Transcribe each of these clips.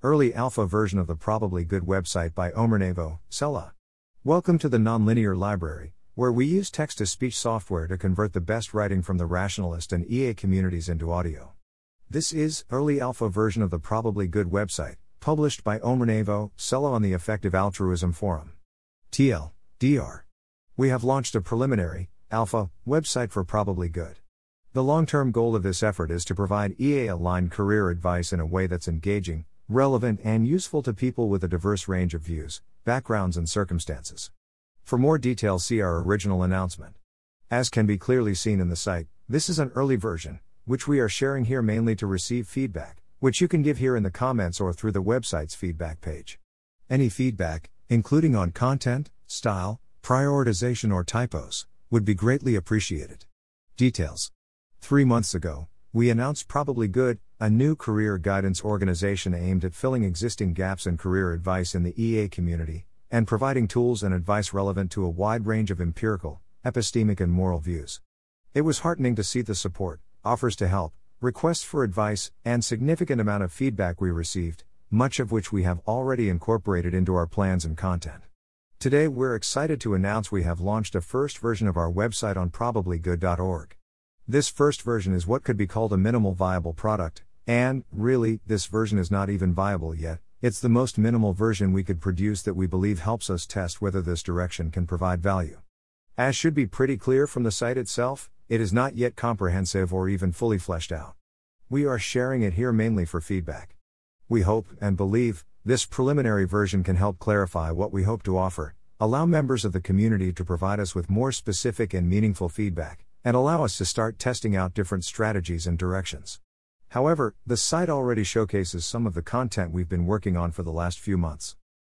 early alpha version of the Probably Good website by Omernevo, Sella. Welcome to the Nonlinear Library, where we use text to speech software to convert the best writing from the rationalist and EA communities into audio. This is early alpha version of the Probably Good website, published by Omernevo, Sella on the Effective Altruism Forum. TL, DR. We have launched a preliminary, alpha, website for Probably Good. The long term goal of this effort is to provide EA aligned career advice in a way that's engaging, relevant, and useful to people with a diverse range of views, backgrounds, and circumstances. For more details, see our original announcement. As can be clearly seen in the site, this is an early version, which we are sharing here mainly to receive feedback, which you can give here in the comments or through the website's feedback page. Any feedback, including on content, style, prioritization, or typos, would be greatly appreciated. Details Three months ago, we announced Probably Good, a new career guidance organization aimed at filling existing gaps in career advice in the EA community, and providing tools and advice relevant to a wide range of empirical, epistemic, and moral views. It was heartening to see the support, offers to help, requests for advice, and significant amount of feedback we received, much of which we have already incorporated into our plans and content. Today we're excited to announce we have launched a first version of our website on probablygood.org. This first version is what could be called a minimal viable product, and, really, this version is not even viable yet. It's the most minimal version we could produce that we believe helps us test whether this direction can provide value. As should be pretty clear from the site itself, it is not yet comprehensive or even fully fleshed out. We are sharing it here mainly for feedback. We hope and believe this preliminary version can help clarify what we hope to offer, allow members of the community to provide us with more specific and meaningful feedback, and allow us to start testing out different strategies and directions. However, the site already showcases some of the content we've been working on for the last few months.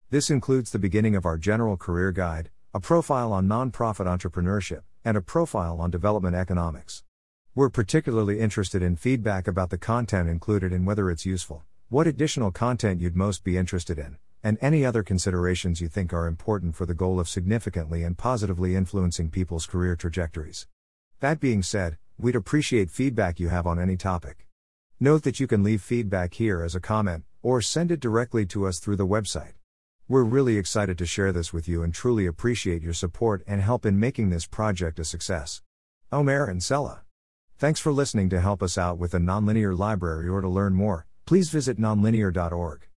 This includes the beginning of our general career guide, a profile on nonprofit entrepreneurship, and a profile on development economics. We're particularly interested in feedback about the content included and whether it's useful, what additional content you'd most be interested in, and any other considerations you think are important for the goal of significantly and positively influencing people's career trajectories. That being said, we'd appreciate feedback you have on any topic. Note that you can leave feedback here as a comment, or send it directly to us through the website. We're really excited to share this with you and truly appreciate your support and help in making this project a success. Omer and Sella. Thanks for listening to help us out with the Nonlinear Library or to learn more, please visit nonlinear.org.